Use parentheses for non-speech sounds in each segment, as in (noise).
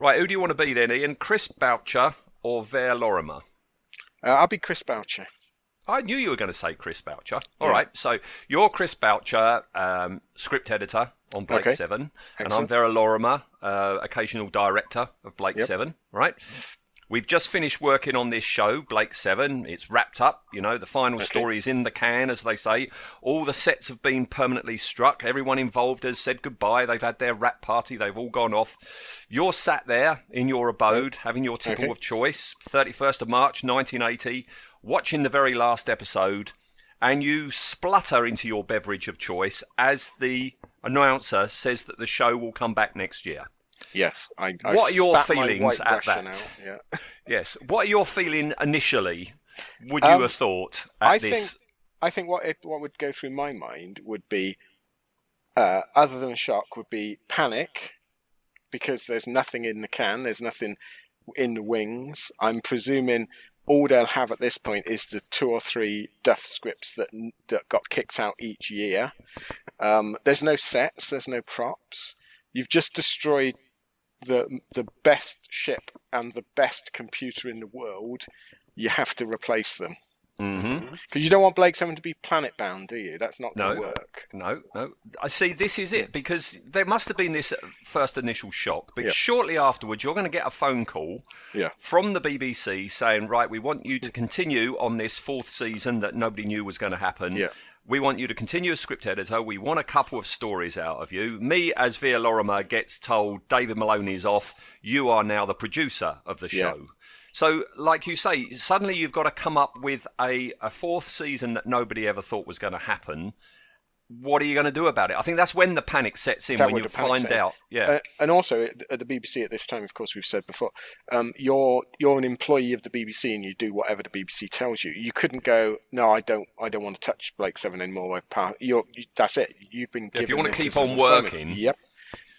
Right, who do you want to be then, Ian? Chris Boucher or Vere Lorimer? Uh, I'll be Chris Boucher. I knew you were going to say Chris Boucher. All Yeah. right, so you're Chris Boucher, um, script editor on Blake Okay. Seven, and I'm Vere Lorimer, uh, occasional director of Blake Yep. Seven. Right. We've just finished working on this show, Blake Seven. It's wrapped up. You know, the final Okay. story is in the can, as they say. All the sets have been permanently struck. Everyone involved has said goodbye. They've had their wrap party. They've all gone off. You're sat there in your abode, having your tipple Okay. of choice, 31st of March, 1980, watching the very last episode, and you splutter into your beverage of choice as the announcer says that the show will come back next year. Yes. I, I What are your feelings at that? Yeah. (laughs) Yes. What are your feeling initially? Would you Um, have thought at I this? think I think what it, what would go through my mind would be, uh, other than shock, would be panic, because there's nothing in the can, there's nothing in the wings. I'm presuming all they'll have at this point is the two or three Duff scripts that that got kicked out each year. Um, there's no sets, there's no props. You've just destroyed the the best ship and the best computer in the world. You have to replace them. hmm Because you don't want Blake Seven to be planet bound, do you? That's not going to No. work. No, no. I see. This is it because there must have been this first initial shock, but Yeah. shortly afterwards, you're going to get a phone call Yeah. from the BBC saying, "Right, we want you to continue on this fourth season that nobody knew was going to happen. Yeah. We want you to continue as script editor. We want a couple of stories out of you." Me, as Vere Lorimer, gets told David Maloney's off. You are now the producer of the Yeah. show. So, like you say, suddenly you've got to come up with a, a fourth season that nobody ever thought was going to happen. What are you going to do about it? I think that's when the panic sets in, That when you find set out. Yeah. Uh, and also at the BBC at this time, of course, we've said before, um, you're you're an employee of the BBC and you do whatever the BBC tells you. You couldn't go, no, I don't, I don't want to touch Blake Seven anymore. You're, you, that's it. You've been Yeah, if you wanna keep on working. Yep.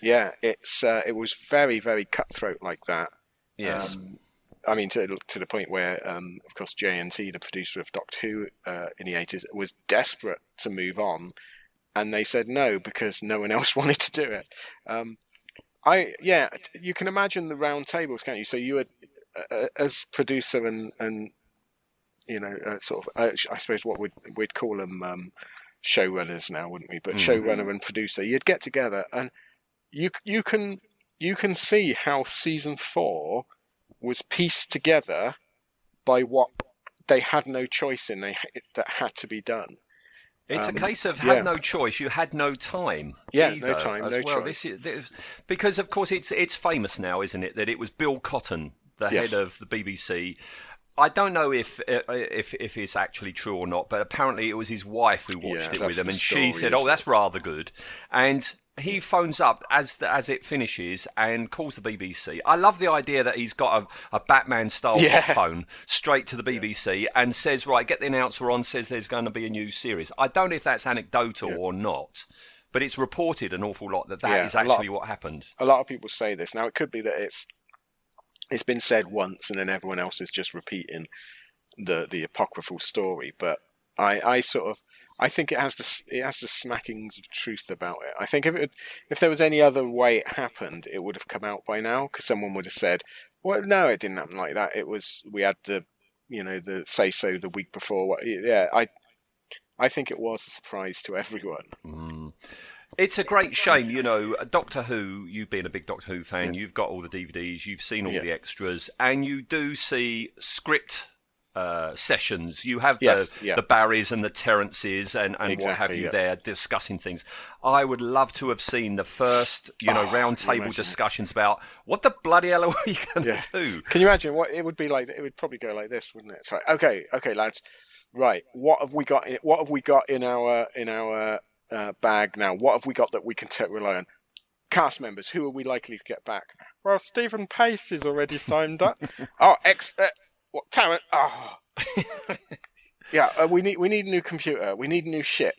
Yeah, it's uh, it was very very cutthroat like that. yes. Um, I mean, to to the point where, um, of course, JNT, the producer of Doctor Who uh, in the eighties, was desperate to move on, and they said no because no one else (laughs) wanted to do it. Um, I yeah, you can imagine the round tables, can't you? So you were uh, as producer and and you know uh, sort of uh, I suppose what we'd we'd call them um, showrunners now, wouldn't we? But Mhm. showrunner and producer, you'd get together and you you can you can see how season four was pieced together by what they had no choice in they that had to be done. It's Um, a case of had yeah. no choice. You had no time. Yeah, no time, no well. choice. This is this, because, of course, it's it's famous now, isn't it? That it was Bill Cotton, the Yes. head of the BBC. I don't know if uh, if if it's actually true or not, but apparently it was his wife who watched Yeah, it with him, and story, she said, "Oh, that's rather good." And he phones up as the, as it finishes and calls the BBC. I love the idea that he's got a, a Batman style Yeah. phone straight to the BBC and says, "Right, get the announcer on." Says there's going to be a new series. I don't know if that's anecdotal Yeah. or not, but it's reported an awful lot that that is Yeah, actually what happened. A lot of people say this. Now it could be that it's it's been said once and then everyone else is just repeating the the apocryphal story, but I, I sort of I think it has the it has the smackings of truth about it. I think if it, if there was any other way it happened, it would have come out by now because someone would have said, "Well, no, it didn't happen like that. It was we had the you know the say so the week before." Yeah, I I think it was a surprise to everyone. Mm. It's a great shame, you know. Doctor Who, you've been a big Doctor Who fan, you've got all the DVDs, you've seen all Yeah. the extras, and you do see script uh, sessions. You have Yes, the, yeah. the Barrys and the Terrences and, and what have you yeah. there discussing things. I would love to have seen the first, you know, Oh, round can you table imagine? discussions about what the bloody hell are we going to Yeah. do? Can you imagine what it would be like? It would probably go like this, wouldn't it? It's like, okay, okay, lads, right. What have we got? In, what have we got in our in our uh, bag now. What have we got that we can t- rely on? Cast members. Who are we likely to get back? Well, Steven Pacey is already signed up. (laughs) oh, ex. Uh, what talent? Oh. (laughs) yeah, uh, we need we need a new computer. We need a new ship.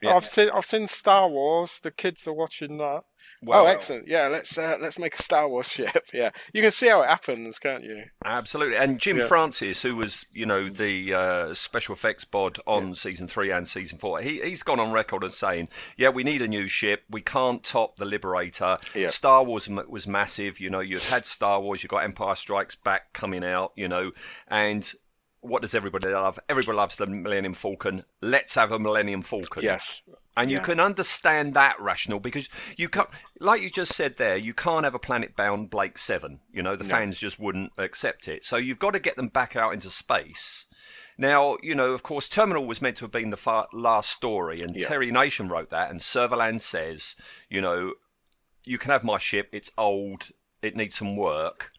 Yeah. I've seen I've seen Star Wars. The kids are watching that. Oh, excellent! Yeah, let's uh, let's make a Star Wars ship. (laughs) Yeah, you can see how it happens, can't you? Absolutely. And Jim Yeah. Francis, who was, you know, the uh, special effects bod on season three and season four, he, he's gone on record as saying, yeah, we need a new ship. We can't top the Liberator. Yeah. Star Wars m- was massive. You know, you've had Star Wars, you've got Empire Strikes Back coming out, you know, and what does everybody love? Everybody loves the Millennium Falcon. Let's have a Millennium Falcon. Yes. And you Yeah. can understand that rational because you can't, like you just said there, you can't have a planet bound Blake 7. You know, the fans just wouldn't accept it. So you've got to get them back out into space. Now, you know, of course, Terminal was meant to have been the far, last story, and Yeah. Terry Nation wrote that, and Servalan says, you know, you can have my ship, it's old, it needs some work.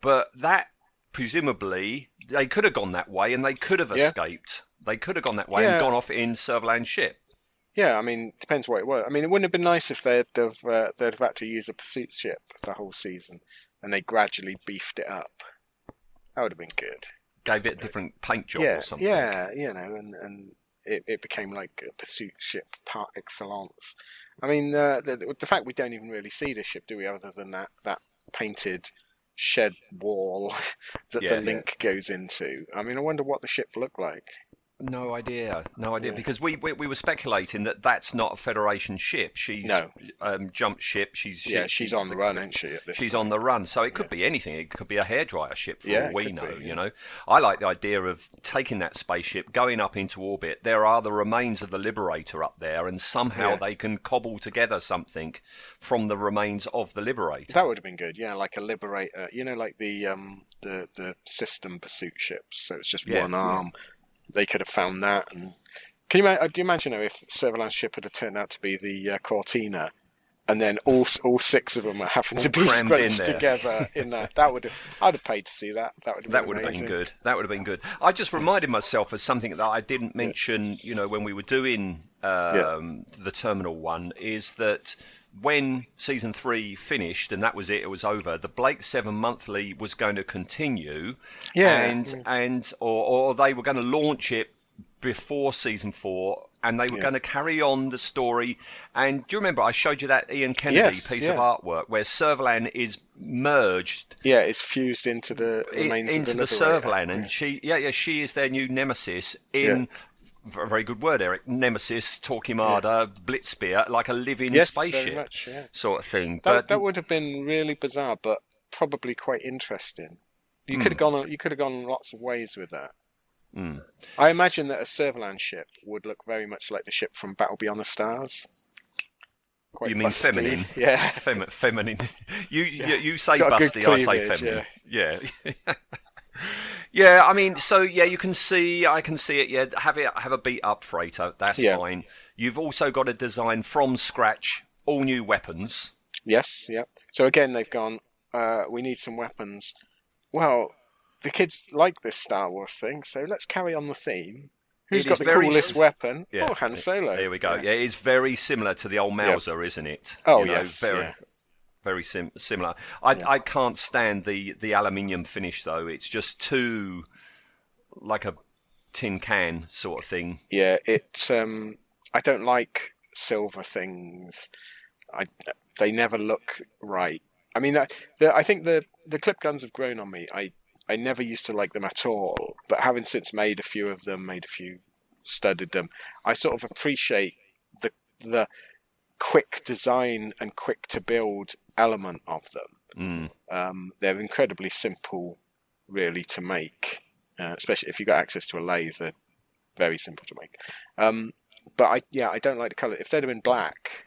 But that, presumably, they could have gone that way and they could have Yeah. escaped. They could have gone that way and gone off in Servalan's ship. Yeah, I mean, depends what it was. I mean, it wouldn't have been nice if they'd have uh, they'd have had to use a pursuit ship the whole season, and they gradually beefed it up. That would have been good. gave it a different paint job yeah, or something. yeah, you know, and and it, it became like a pursuit ship par excellence. I mean, uh, the the fact we don't even really see this ship, do we? Other than that that painted shed wall (laughs) that Yeah. the link goes into. I mean, I wonder what the ship looked like. No idea, no idea. Yeah. Because we, we we were speculating that that's not a Federation ship. She's No. um, jumped ship. She's she- yeah, she's on the run, isn't she? She's point? on the run, so it could be anything. It could be a hairdryer ship for Yeah, all we know. be, You know, I like the idea of taking that spaceship, going up into orbit. There are the remains of the Liberator up there, and somehow Yeah. they can cobble together something from the remains of the Liberator. That would have been good, yeah, like a liberator. You know, like the um the the system pursuit ships. So it's just Yeah, one yeah. arm. They could have found that. And can you uh, do you imagine though if Servalan's ship had turned out to be the uh, Cortina, and then all all six of them are having to be scrunched there. together in that? That would have. I'd have paid to see that. That would have That been would have been good. That would have been good. I just reminded myself of something that I didn't mention, you know, when we were doing um, the Terminal one, is that when season three finished and that was it, it was over. The Blake Seven Monthly was going to continue, Yeah. and and or, or they were going to launch it before season four. And they were Yeah. going to carry on the story. And do you remember I showed you that Ian Kennedy Yes, piece of artwork where Servalan is merged Yeah, it's fused into the remains into of the the. Servalan, and she, yeah, yeah, she is their new nemesis in. A very good word, Eric. Nemesis, Torquemada, Blitzspear, like a living Yes, very spaceship much, yeah. sort of thing. That but that would have been really bizarre, but probably quite interesting. You Hmm. could have gone. You could have gone lots of ways with that. Hmm. I imagine that a Servalan ship would look very much like the ship from Battle Beyond the Stars. Quite You mean busty. feminine? (laughs) Yeah. Fem- feminine. (laughs) You, you you say busty, I say feminine. Yeah. yeah, (laughs) I mean, so yeah, you can see, I can see it. Yeah, have it, have a beat up freighter. That's Yeah. fine. You've also got to design from scratch all new weapons. Yes. Yep. So again, they've gone. Uh, we need some weapons. Well, the kids like this Star Wars thing, so let's carry on the theme. Who's It got the coolest s- weapon? Yeah. Oh, Han Solo. Here we go. Yeah, it's very similar to the old Mauser, isn't it? Oh, You know, yes, very, yeah. Very sim- similar. I I can't stand the the aluminium finish though. It's just too like a tin can sort of thing. Yeah, it's um I don't like silver things. I they never look right. I mean, uh, the, I think the the clip guns have grown on me. I I never used to like them at all, but having since made a few of them, made a few, studied them, I sort of appreciate the the quick design and quick to build element of them. Mm. Um, they're incredibly simple, really, to make, uh, especially if you've got access to a lathe. They're very simple to make. Um, but I, yeah, I don't like the color. If they'd have been black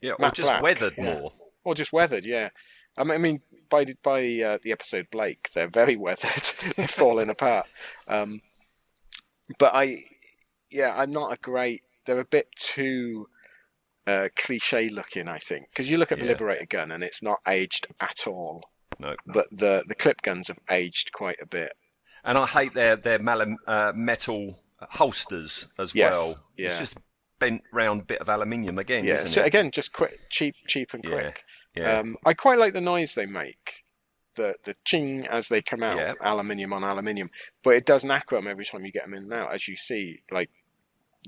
Yeah, or just black, weathered yeah. more. or just weathered, yeah. I mean, I mean by the- by uh, the episode Blake, they're very (laughs) weathered, they're falling apart. Um, but I, yeah, I'm not a great. They're a bit too uh, cliche looking, I think, because you look at the Yeah. Liberator gun and it's not aged at all. No. But the the clip guns have aged quite a bit. And I hate their their mal- uh, metal holsters as Yes, well. yeah. It's just bent round bit of aluminium again, Yeah, isn't so it? again, just quick, cheap, cheap and quick. yeah. Um, I quite like the noise they make, the the ching as they come out, Yeah. aluminium on aluminium. But it does knacker them every time you get them in and out, as you see, like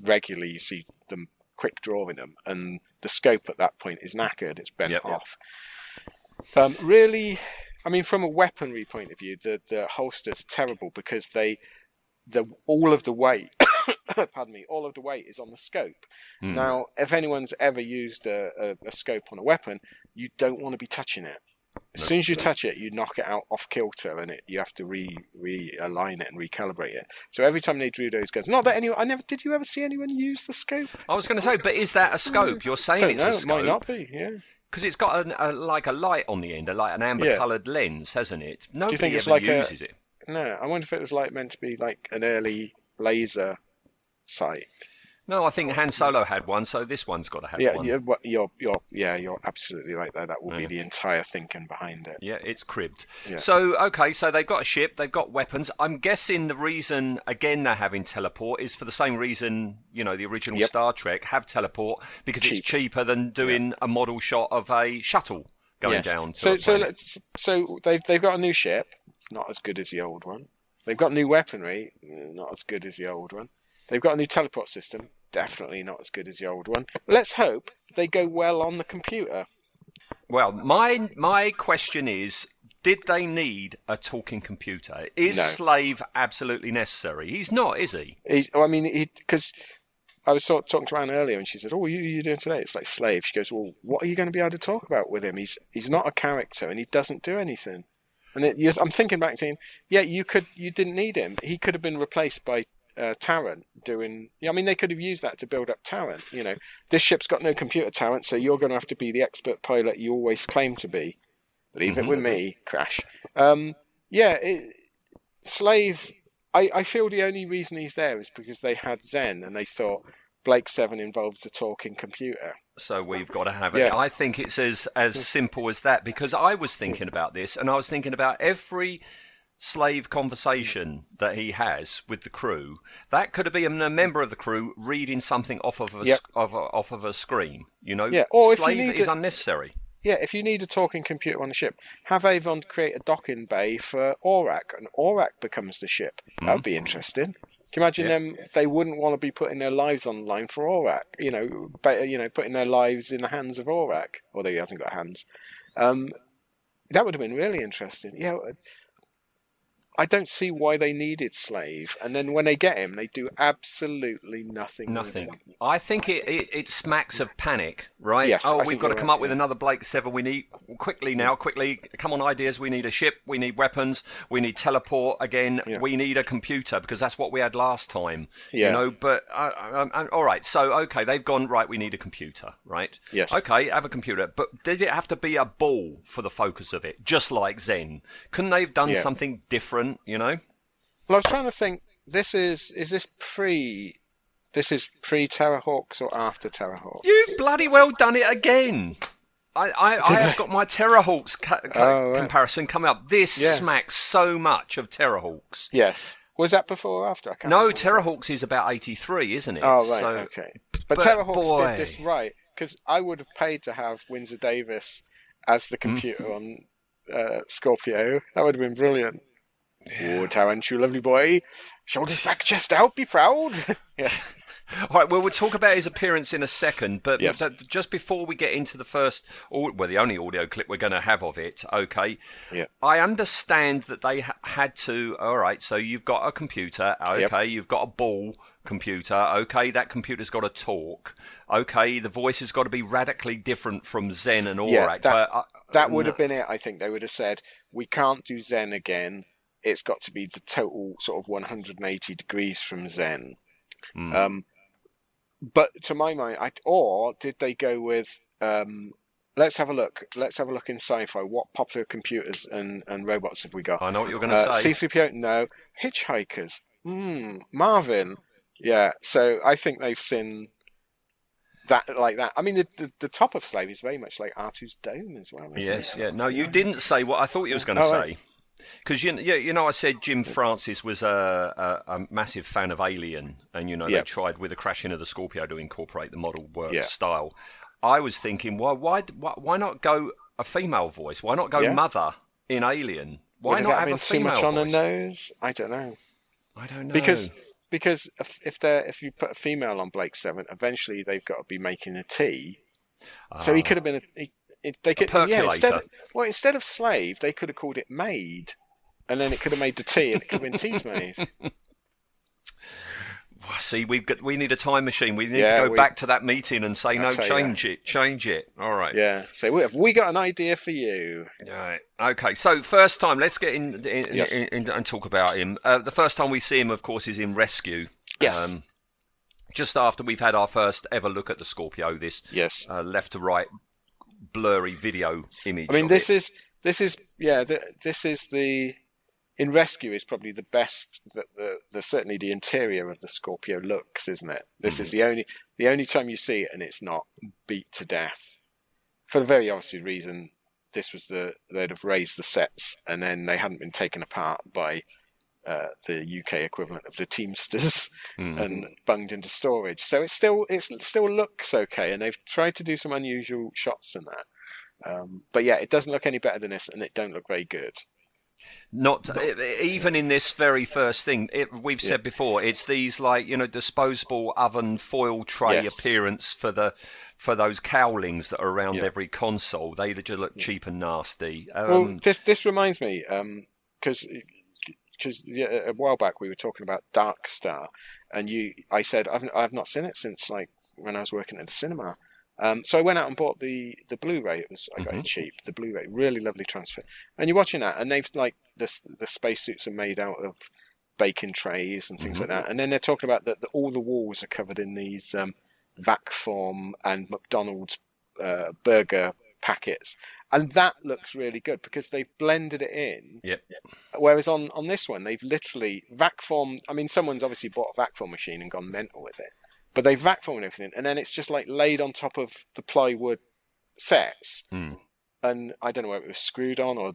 regularly, you see them quick drawing them, and the scope at that point is knackered; it's bent Yep, yep. off. Um, really, I mean, from a weaponry point of view, the the holsters are terrible because they the all of the weight. (coughs) pardon me. All of the weight is on the scope. Hmm. Now, if anyone's ever used a, a, a scope on a weapon, you don't want to be touching it. As soon as you touch it, you knock it out off kilter, and it you have to re realign it and recalibrate it. So every time they drew those guns, not that anyone, I never did. You ever see anyone use the scope? I was going to say, but is that a scope? You're saying Don't it's know. a It might not be. Yeah. because it's got an, a, like a light on the end, a, like an amber-coloured lens, hasn't it? Nobody think it's ever like a- it. No, I wonder if it was like meant to be like an early laser sight. No, I think Han Solo had one, so this one's got to have Yeah, one. you're, you're, you're, yeah, you're absolutely right there. That will Yeah. be the entire thinking behind it. Yeah, it's cribbed. Yeah. So, okay, so they've got a ship, they've got weapons. I'm guessing the reason, again, they're having teleport is for the same reason, you know, the original Yep. Star Trek have teleport because it's cheaper than doing a model shot of a shuttle going Yes. down to So, so, let's, so they've they've got a new ship. It's not as good as the old one. They've got new weaponry. eh, Not as good as the old one. They've got a new teleport system. Definitely not as good as the old one. Let's hope they go well on the computer. Well, my my question is, did they need a talking computer? Is No. Slave absolutely necessary? He's not, is he? He, I mean, because I was sort of talking to Anne earlier, and she said, "Oh, what are you doing today?" It's like slave. She goes, "Well, what are you going to be able to talk about with him? He's he's not a character, and he doesn't do anything." And it, I'm thinking back, thinking, "Yeah, you could, you didn't need him. He could have been replaced by uh, Tarrant doing. Yeah, I mean, they could have used that to build up Tarrant. You know, this ship's got no computer talent, so you're going to have to be the expert pilot you always claim to be. Leave it with me, Crash. Um, yeah, it, Slave. I, I feel the only reason he's there is because they had Zen and they thought Blake Seven involves a talking computer. So we've got to have it. Yeah. I think it's as as simple as that because I was thinking about this and I was thinking about every slave conversation that he has with the crew. That could have been a member of the crew reading something off of a Yep. of a, off of a screen. You know, Yeah, or if you need is it- unnecessary. Yeah, if you need a talking computer on the ship, have Avon create a docking bay for Orac, and Orac becomes the ship. That would be interesting. Can you imagine Yeah. them? They wouldn't want to be putting their lives on the line for Orac. You know, better, you know, putting their lives in the hands of Orac, although he hasn't got hands. Um, that would have been really interesting. Yeah, I don't see why they needed Slave, and then when they get him, they do absolutely nothing. with Nothing. him. I think it, it, it smacks of panic, right? Yes, oh, I we've got to come right, up with yeah. another Blake Seven. We need quickly now, quickly. Come on, ideas. We need a ship. We need weapons. We need teleport again. Yeah. We need a computer because that's what we had last time. Yeah. You know, but uh, uh, uh, all right. So okay, they've gone right. We need a computer, right? Yes. Okay, have a computer. But did it have to be a ball for the focus of it, just like Zen? Couldn't they have done Yeah. something different? You know. Well, I was trying to think. This is is this pre? This is pre Terrahawks or after Terrahawks? You bloody well done it again. I, I, I have got my Terrahawks ca- ca- Oh, right. comparison coming up. This Yeah. smacks so much of Terrahawks. Yes. Was that before or after? I can't No, remember. Terrahawks is about 83, isn't it? Oh right, So- okay. But, but Terrahawks boy. did this right because I would have paid to have Windsor Davies as Hmm? the computer on uh, Scorpio. That would have been brilliant. Oh, Tarrant, you lovely boy. Shoulders back, chest out, be proud. (laughs) yeah. All (laughs) right, well, we'll talk about his appearance in a second, but Yes. just before we get into the first, au- well, the only audio clip we're going to have of it, okay? Yeah. I understand that they ha- had to. All right, so you've got a computer, okay? You've got a ball computer, okay? That computer's got to talk, okay? The voice has got to be radically different from Zen and Orac, Yeah, that- but uh, That would no- have been it, I think. They would have said, we can't do Zen again. It's got to be the total sort of 180 degrees from Zen. Hmm. Um, but to my mind, I, or did they go with, um, let's have a look. Let's have a look in sci-fi. What popular computers and, and robots have we got? I know what you're going to Uh, say. C-3PO, no. Hitchhikers. Hmm. Marvin. Yeah. So I think they've seen that like that. I mean, the, the, the top of Slave is very much like R2's dome as well. Yes, it? yeah. No, you didn't say what I thought you was going to Oh, say. right. Because you, you, you know, I said Jim Francis was a, a, a massive fan of Alien, and you know Yeah. they tried with the crashing of the Scorpio to incorporate the model work Yeah. style. I was thinking, why, why, why, why not go a female voice? Why not go Yeah. mother in Alien? Why Would not have a too female much on voice? the nose? I don't know. I don't know. Because because if if they if you put a female on Blake Seven, eventually they've got to be making a tea. So he Ah. could have been a. He, it, they could, yeah, instead of, well, instead of slave, they could have called it maid, and then it could have made the tea, and it could have been tea's maid. See, we've got we need a time machine. We need Yeah, to go we- back to that meeting and say, no, tell you change it, change it. All right. Yeah. So we have we got an idea for you? Right. Okay. So first time, let's get in, in, Yes. in, in and talk about him. Uh, the first time we see him, of course, is in Rescue. Yes. Um, just after we've had our first ever look at the Scorpio, this Yes. uh, left to right blurry video image. I mean, this it. is this is yeah. The, this is the in rescue is probably the best that the, the certainly the interior of the Scorpio looks, isn't it? This is mm-hmm. the only the only time you see it and it's not beat to death for the very obvious reason. This was the they'd have raised the sets and then they hadn't been taken apart by uh, the UK equivalent of the Teamsters (laughs) Mm. and bunged into storage. So it still it still looks okay, and they've tried to do some unusual shots in that. Um, but yeah, it doesn't look any better than this, and it don't look very good. Not e- even in this very first thing. It, we've said before, it's these like you know disposable oven foil tray Yes. appearance for the for those cowlings that are around Yeah. every console. They just look cheap and nasty. Um, well, this this reminds me because because a while back we were talking about Dark Star, and you I said I've I've not seen it since like when I was working at the cinema. Um, so I went out and bought the, the Blu-ray. It was I got it cheap. The Blu-ray, really lovely transfer. And you're watching that, and they've like the the spacesuits are made out of bacon trays and things like that. And then they're talking about that the, all the walls are covered in these um, vac form and McDonald's uh, burger packets, and that looks really good because they've blended it in. Yep. Whereas on, on this one, they've literally vac form. I mean, someone's obviously bought a vac form machine and gone mental with it, but they vac formed everything, and then it's just like laid on top of the plywood sets. Hmm. And I don't know whether it was screwed on or,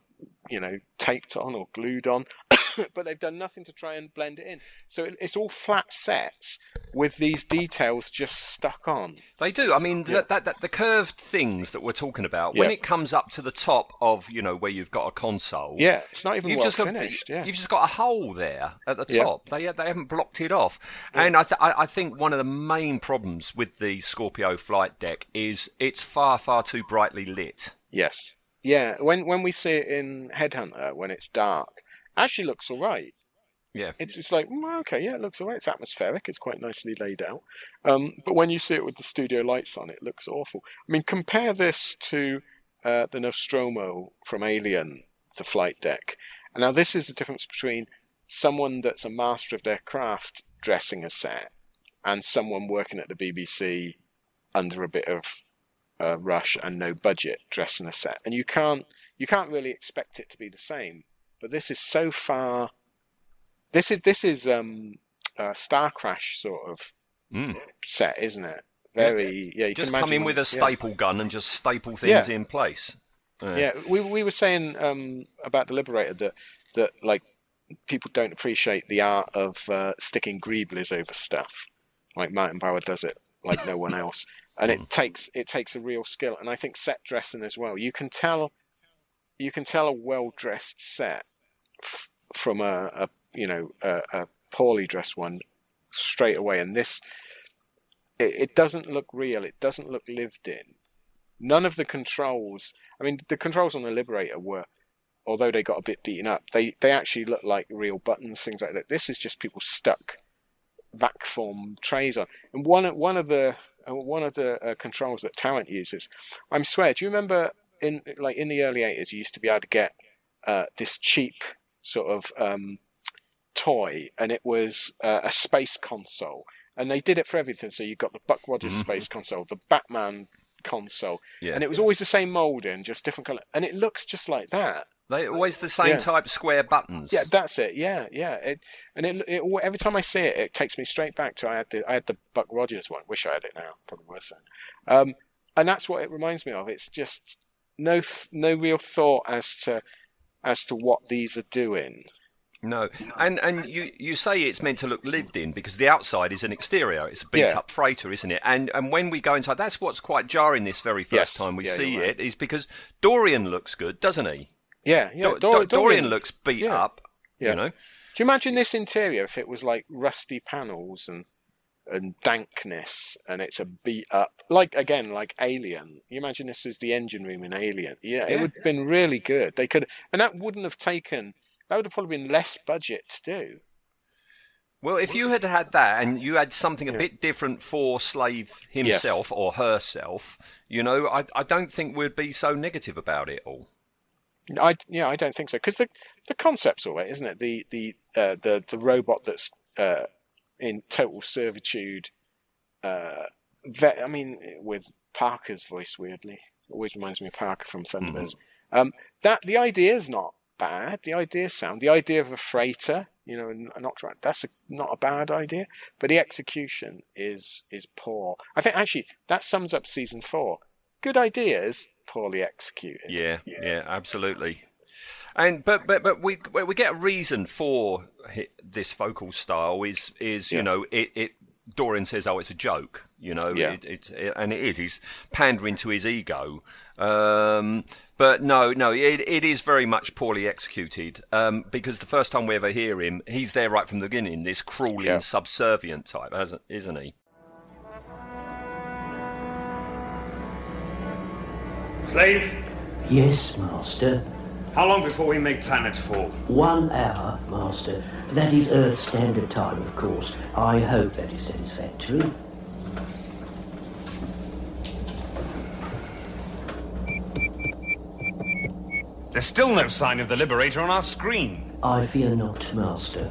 you know, taped on or glued on, (coughs) but they've done nothing to try and blend it in. So it, it's all flat sets with these details just stuck on. They do. I mean, that, that, that the curved things that we're talking about when it comes up to the top of you know where you've got a console. Yeah, it's not even You've well just got, finished. Yeah. you've just got a hole there at the Yeah. top. They they haven't blocked it off, and I, th- I I think one of the main problems with the Scorpio flight deck is it's far far too brightly lit. Yes. Yeah. When when we see it in Headhunter when it's dark, actually looks all right. Yeah, It's it's like mm, okay, yeah, it looks all right. It's atmospheric. It's quite nicely laid out. Um, but when you see it with the studio lights on, it looks awful. I mean, compare this to uh, the Nostromo from Alien, the flight deck. And now this is the difference between someone that's a master of their craft dressing a set and someone working at the BBC under a bit of uh, rush and no budget dress dressing a set. And you can't you can't really expect it to be the same. But this is so far. This is this is um, a Star Crash sort of Mm. set, isn't it? Very yeah. You just come in with a yeah. staple gun and just staple things Yeah. in place. Yeah, we we were saying um, about the Liberator that that like people don't appreciate the art of uh, sticking greeblies over stuff, like Martin Bower does it like no one (laughs) else, and it hmm. takes it takes a real skill. And I think set dressing as well. You can tell you can tell a well dressed set f- from a, a you know a, a poorly dressed one straight away, and this it, it doesn't look real. It doesn't look lived in. None of the controls. I mean, the controls on the Liberator were, although they got a bit beaten up, they they actually look like real buttons, things like that. This is just people stuck vac form trays on. And one of- one of the uh, one of the uh, controls that Tarrant uses, I'm swear. Do you remember in like in the early '80s, you used to be able to get uh, this cheap sort of um, toy, and it was uh, a space console. And they did it for everything. So you got the Buck Rogers space console, the Batman console, Yeah. and it was always the same molding, just different color, and it looks just like that. They always the same Yeah. type square buttons. Yeah, that's it. Yeah, yeah. It, and it, it, every time I see it, it takes me straight back to I had the I had the Buck Rogers one. Wish I had it now. Probably worth saying. Um, and that's what it reminds me of. It's just no no real thought as to as to what these are doing. No, and and you, you say it's meant to look lived in because the outside is an exterior. It's a beat Yeah. up freighter, isn't it? And and when we go inside, that's what's quite jarring. This very first Yes. time we Yeah, see right. it is because Dorian looks good, doesn't he? Yeah, yeah. Do- Dor- Do- Dorian looks beat yeah. up. Yeah. You know, Do you imagine this interior if it was like rusty panels and and dankness and it's a beat up like again like Alien. You imagine this is the engine room in Alien. Yeah, it would have been really good. They could and that wouldn't have taken that would have probably been less budget to do. Well, if you had had that and you had something a Yeah. bit different for Slave himself or herself, you know, I, I don't think we'd be so negative about it all. I yeah, I don't think so because the the concept's all right, isn't it? The the uh, the the robot that's uh, in total servitude. Uh, ve- I mean, with Parker's voice, weirdly, always reminds me of Parker from Thunderbirds. Um, that the idea is not bad. The idea sound. The idea of a freighter, you know, an, an that's a, not a bad idea. But the execution is is poor. I think actually that sums up season four. Good ideas, poorly executed. Yeah, yeah, absolutely. And but but but we we get a reason for this vocal style is is you Yeah. know it it Dorian says oh it's a joke you know Yeah. it, it, it and it is he's pandering to his ego um, but no no it, it is very much poorly executed um, because the first time we ever hear him he's there right from the beginning this crawling Yeah. subservient type hasn't isn't he Slave, Yes, Master. how long before we make planets fall? One hour, Master. That is Earth Standard Time, of course. I hope that is satisfactory. There's still no sign of the Liberator on our screen. I fear not, Master.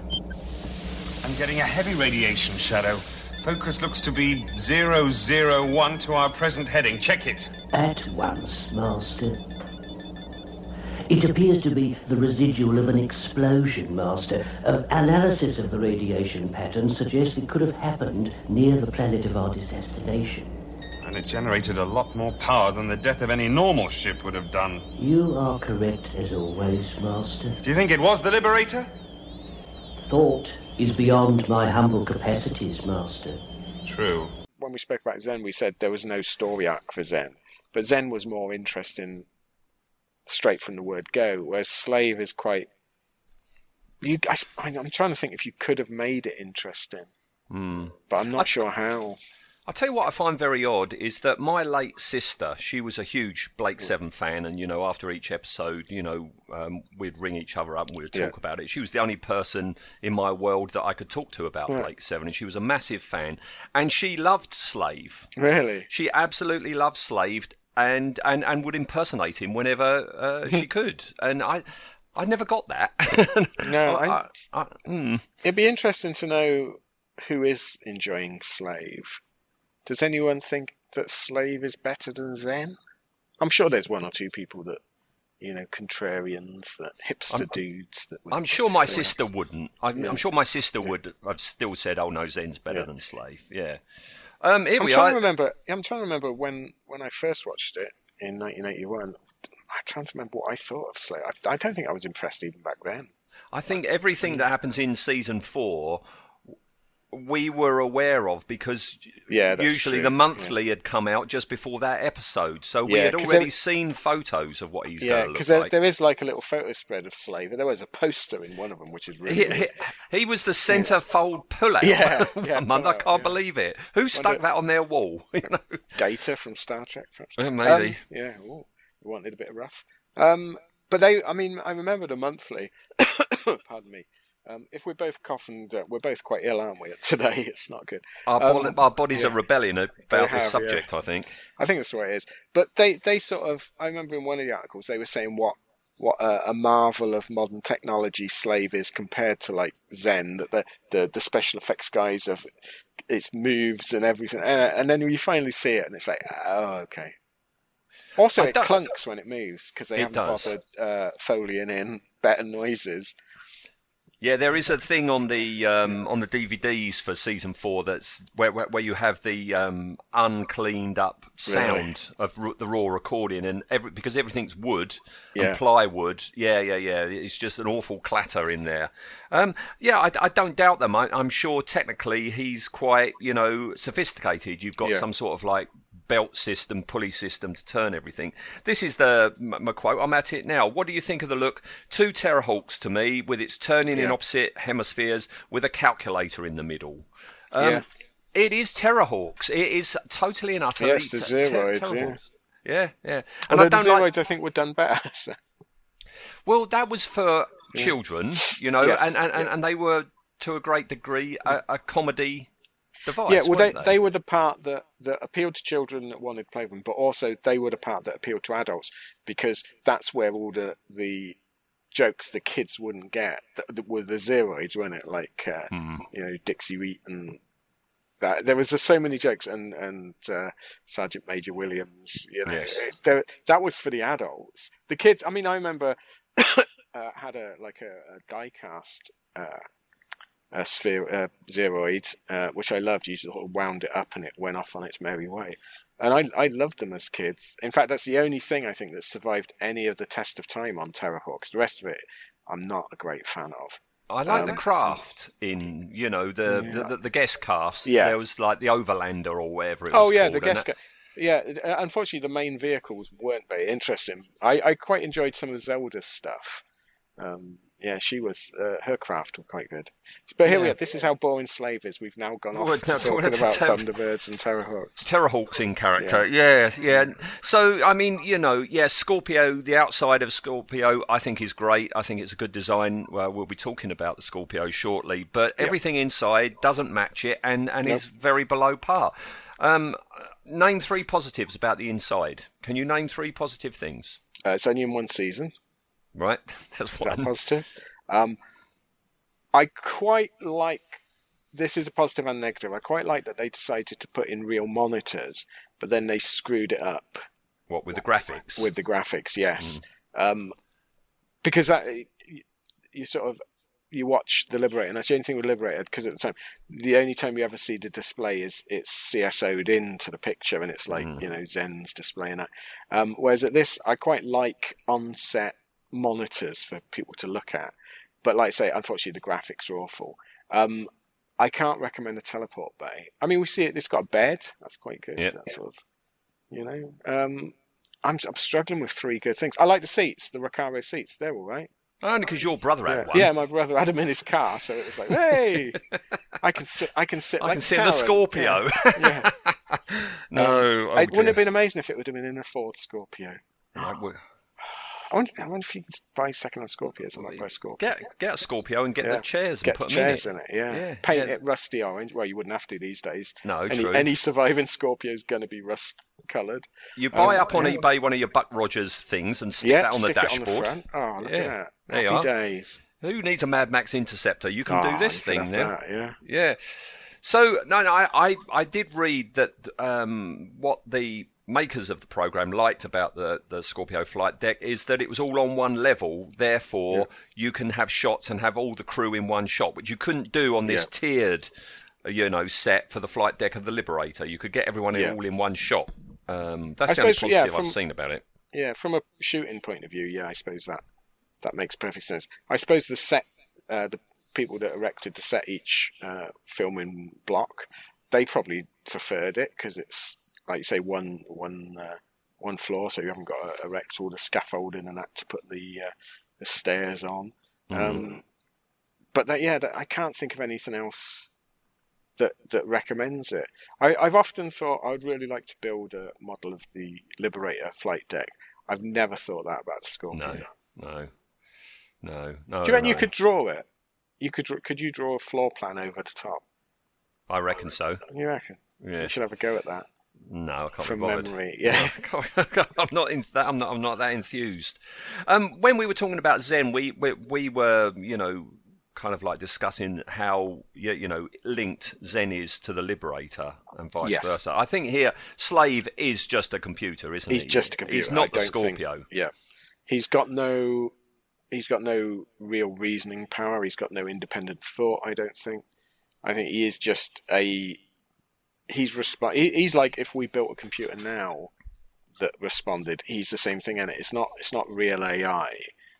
I'm getting a heavy radiation shadow. Focus looks to be 001 to our present heading. Check it. At once, Master. It appears to be the residual of an explosion, Master. Uh, analysis of the radiation pattern suggests it could have happened near the planet of our destination. And it generated a lot more power than the death of any normal ship would have done. You are correct as always, Master. Do you think it was the Liberator? Thought is beyond my humble capacities, Master. True. When we spoke about Zen, we said there was no story arc for Zen, but Zen was more interesting straight from the word go, whereas Slave is quite. You, I, am trying to think if you could have made it interesting, hmm. but I'm not sure how. I'll tell you what I find very odd is that my late sister, she was a huge Blake Seven fan, and you know, after each episode, you know, um, we'd ring each other up and we'd talk Yeah. about it. She was the only person in my world that I could talk to about Right. Blake Seven, and she was a massive fan, and she loved Slave. Really? She absolutely loved Slaved, and and and would impersonate him whenever uh, she (laughs) could, and I. I never got that. (laughs) No, I, I- I, mm. It'd be interesting to know who is enjoying Slave. Does anyone think that Slave is better than Zen? I'm sure there's one or two people that, you know, contrarians, that hipster I'm- dudes. That I'm sure my sister wouldn't. I'm, Yeah. I'm sure my sister would I've still said, "Oh no, Zen's better Yeah. than Slave." Yeah. Um, here I'm we trying are. to remember. I'm trying to remember when when I first watched it in 1981. I'm trying to remember what I thought of Slave. I, I don't think I was impressed even back then. I think everything that happens in season four, we were aware of because Yeah, usually true. the monthly had come out just before that episode, so we Yeah, had already there- seen photos of what he's yeah, because there, like. there is like a little photo spread of Slave. There was a poster in one of them, which is really. He, he, he was the centerfold pullout. Yeah, (laughs) yeah, month, I can't yeah. believe it. Who stuck Wonder- that on their wall? (laughs) you know? Data from Star Trek, perhaps. Yeah, maybe. Um, yeah, ooh, wanted a bit of rough. Um, but they, I mean, I remember the monthly. (coughs) pardon me. Um, if we're both coughing, uh, we're both quite ill, aren't we? (laughs) Today, it's not good. Our, Um, bo- our bodies yeah. are rebelling about have, this yeah. subject, I think. I think that's the way it is. But they, they sort of, I remember in one of the articles they were saying what what a, a marvel of modern technology Slave is compared to like Zen. That the the, the special effects guys of its moves and everything, and, and then you finally see it, and it's like, oh, okay. Also, I it clunks when it moves because they haven't does. bothered uh, foleying in better noises. Yeah, there is a thing on the um, on the DVDs for season four that's where where, where you have the um, uncleaned up sound of r- the raw recording, and every, because everything's wood Yeah. and plywood. Yeah, yeah, yeah. It's just an awful clatter in there. Um, yeah, I, I don't doubt them. I, I'm sure technically he's quite you know sophisticated. You've got Yeah. some sort of like belt system, pulley system to turn everything. This is the m- my quote. I'm at it now. What do you think of the look? Two Terrahawks to me, with its turning in opposite hemispheres, with a calculator in the middle. Um, Yeah. It is Terrahawks. It is totally and utterly Yes, the Zeroids, yeah. Yeah, yeah. And Although I don't the like. I think, were done better. (laughs) so- Well, that was for children, you know, Yes, and, and, and, yeah. and they were to a great degree a, a comedy device. yeah, well, they, weren't they were the part that, that appealed to children that wanted to play them, but also they were the part that appealed to adults because that's where all the the jokes the kids wouldn't get that, were the zeroids, weren't it? Like uh, Hmm. you know Dix-Huit and that. There was just so many jokes, and and uh, Sergeant Major Williams. You know, Yes. there, that was for the adults. The kids. I mean, I remember (coughs) uh, had a like a, a die cast. Uh, a sphere uh, zeroid, uh, which I loved. You sort of wound it up and it went off on its merry way. And I, I loved them as kids. In fact, that's the only thing I think that survived any of the test of time on Terrahawks. The rest of it, I'm not a great fan of. I like the Um, craft in, you know, the, Yeah. the, the, the guest cast. Yeah. There was like the Overlander or whatever it was. Oh yeah, called, the guest. ca- Yeah, uh, unfortunately, the main vehicles weren't very interesting. I, I quite enjoyed some of Zelda's stuff. Um, yeah, she was uh, her craft were quite good. But here we are. This is how boring Slave is. We've now gone Well, off now (laughs) to talking about Ter- Thunderbirds and Terrahawks. Terrahawks in character, yeah. yeah, So, I mean, you know, yeah, Scorpio, the outside of Scorpio, I think is great. I think it's a good design. Well, we'll be talking about the Scorpio shortly, but everything inside doesn't match it and, and is very below par. Um, name three positives about the inside. Can you name three positive things? Uh, it's only in one season. Right, (laughs) that's Is that one. positive? Um, I quite like. This is a positive and negative. I quite like that they decided to put in real monitors, but then they screwed it up What with the graphics? with the graphics. Yes, um, because that you, you sort of you watch the Liberator, and that's the only thing with Liberator because at the time, the only time you ever see the display is it's CSO'd into the picture, and it's like you know Zen's displaying it. Um, whereas at this, I quite like on-set monitors for people to look at, but like I say, unfortunately, the graphics are awful. Um, I can't recommend a teleport bay. I mean, we see it. It's got a bed. That's quite good. Yeah. That sort of, you know. Um, I'm I'm struggling with three good things. I like the seats, the Recaro seats. They're all right. Only because your brother had Yeah, one. yeah. My brother had them in his car, so it was like, hey, (laughs) I can sit. I can sit. I like can sit in a Scorpio. Yeah. (laughs) yeah. no, oh it wouldn't have been amazing if it would have been in a Ford Scorpio. I wonder, I wonder if you can buy second-hand Scorpios. I might buy a Scorpio. Get get a Scorpio and get Yeah. the chairs and Get put the them in chairs it. in it. Yeah. Yeah, Paint yeah. it rusty orange. Well, you wouldn't have to these days. No, any, true. Any surviving Scorpio is going to be rust-coloured. You buy Um, up on eBay one of your Buck Rogers things and stick that on the dashboard. front. Oh, look Yeah, at that. there Happy days. Who needs a Mad Max Interceptor? You can Oh, do this thing now. that, yeah. Yeah. So no, no, I, I, I did read that um, what the makers of the program liked about the, the Scorpio flight deck is that it was all on one level. Therefore, you can have shots and have all the crew in one shot, which you couldn't do on this Yeah. tiered, uh, you know, set for the flight deck of the Liberator. You could get everyone in Yeah. all in one shot. Um, that's I the only suppose, yeah, positive from- I've seen about it. Yeah, from a shooting point of view, yeah, I suppose that that makes perfect sense. I suppose the set, uh, the people that erected the set each uh, filming block, they probably preferred it because it's like you say one one uh, one floor, so you haven't got to erect all the scaffolding and that to put the uh, the stairs on. Um, but that, yeah, that, I can't think of anything else that that recommends it. I, I've often thought I'd really like to build a model of the Liberator flight deck. I've never thought that about the Scorpio. No, no, no, no. Do you reckon you could draw it? You could. Could you draw a floor plan over the top? I reckon so. You reckon? Yeah. You should have a go at that No, I can't from be bothered. memory. Yeah. (laughs) (laughs) I'm not in that. I'm not. I'm not that enthused. Um, when we were talking about Zen, we, we we were you know kind of like discussing how you, you know linked Zen is to the Liberator and vice Yes. versa. I think here Slave is just a computer, isn't He's he? He's just a computer. He's not I the don't think- Scorpio. yeah. He's got no. he's got no real reasoning power. He's got no independent thought. I don't think. I think he is just a. He's resp- He's like if we built a computer now that responded. He's the same thing, and it? it's not. It's not real AI.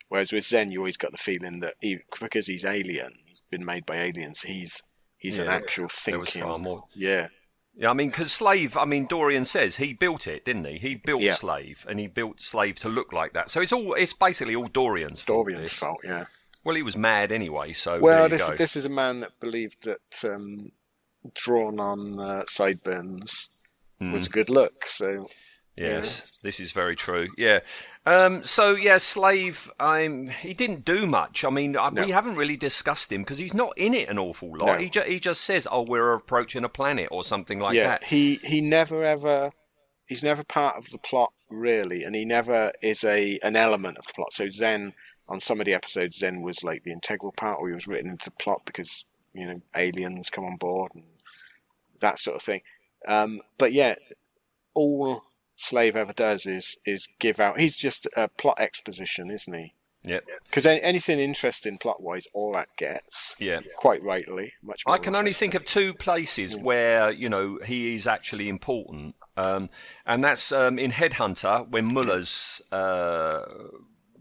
Whereas with Zen, you always got the feeling that he, because he's alien, he's been made by aliens. He's he's an actual thinking. far more. Yeah, Yeah, I mean, because Slave, I mean, Dorian says he built it, didn't he? He built Yeah. Slave, and he built Slave to look like that. So it's all, it's basically all Dorian's fault. Dorian's fault. Yeah. Well, he was mad anyway, so Well, this go. this is a man that believed that um, drawn on uh, sideburns Hmm. was a good look. So Yes, this is very true. Yeah. Um, so yeah, Slave. I'm. He didn't do much. I mean, I, No. we haven't really discussed him because he's not in it an awful lot. No. He ju- he just says, "Oh, we're approaching a planet" or something like yeah, that. he he never ever he's never part of the plot really, and he never is a an element of the plot. So Zen on some of the episodes, Zen was like the integral part, or he was written into the plot because you know aliens come on board and that sort of thing. Um, but yeah, all Slave ever does is is give out. He's just a plot exposition, isn't he? Yep. Because anything interesting plot wise, all that gets Yeah. quite rightly much. I can only think of two places where you know he is actually important, um, and that's um, in Headhunter when Muller's uh,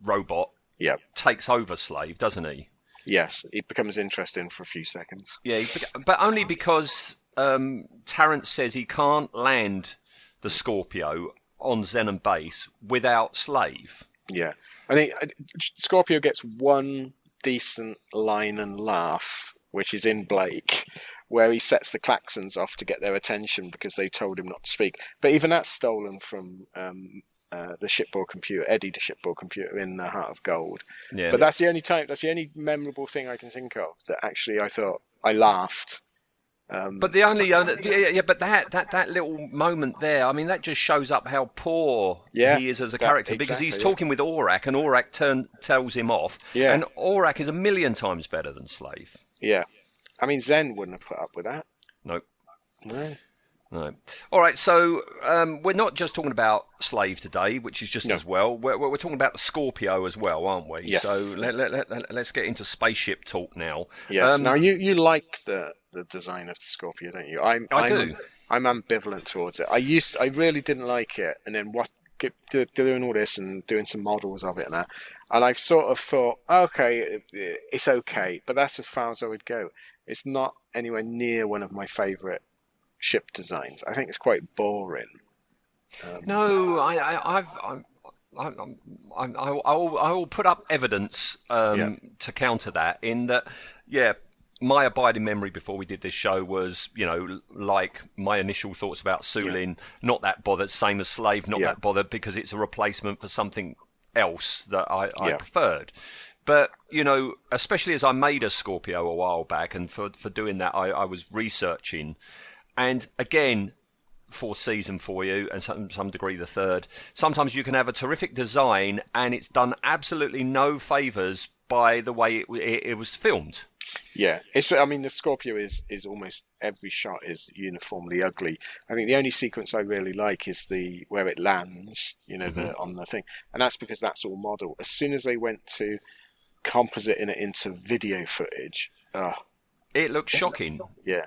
robot Yeah. takes over Slave, doesn't he? Yes, it becomes interesting for a few seconds. Yeah, but only because um, Tarrant says he can't land the Scorpio on Xenon base without Slave. Yeah, I think uh, Scorpio gets one decent line and laugh, which is in Blake, where he sets the Claxons off to get their attention because they told him not to speak. But even that's stolen from um, uh, the shipboard computer, Eddie, the shipboard computer in the Heart of Gold. Yeah, But that's the only time. That's the only memorable thing I can think of that actually I thought I laughed. Um, But the only other, yeah, yeah, but that, that that little moment there, I mean, that just shows up how poor Yeah, he is as a character because he's exactly, yeah. talking with Orac and Orac turn, tells him off. Yeah. And Orac is a million times better than Slave. yeah, I mean Zen wouldn't have put up with that. No, No. no. All right, so um, we're not just talking about Slave today, which is just No. as well. We're, we're talking about the Scorpio as well, aren't we? Yes. So let, let, let, let, us get into spaceship talk now. Yes. Um, now you, you like the, the design of the Scorpio, don't you? I'm, I I'm, do. I'm ambivalent towards it. I used I really didn't like it, and then what get, do, doing all this and doing some models of it and that, and I've sort of thought, okay, it's okay, but that's as far as I would go. It's not anywhere near one of my favourite ship designs. I think it's quite boring. No, I, I, I've, I'm, I'm, I'm, I, I will, I will put up evidence um, Yeah. to counter that. In that, yeah, my abiding memory before we did this show was, you know, like my initial thoughts about Soolin, not that bothered. Same as Slave, not Yeah. that bothered because it's a replacement for something else that I, I Yeah. preferred. But you know, especially as I made a Scorpio a while back, and for for doing that, I, I was researching, and again, fourth season for you, and some some degree the third. Sometimes you can have a terrific design, and it's done absolutely no favors by the way it, it, it was filmed. Yeah, it's. I mean, the Scorpio is is almost every shot is uniformly ugly. I think the only sequence I really like is the where it lands, you know, the, mm-hmm. on the thing, and that's because that's all model. As soon as they went to compositing it into video footage, oh It looks shocking. yeah,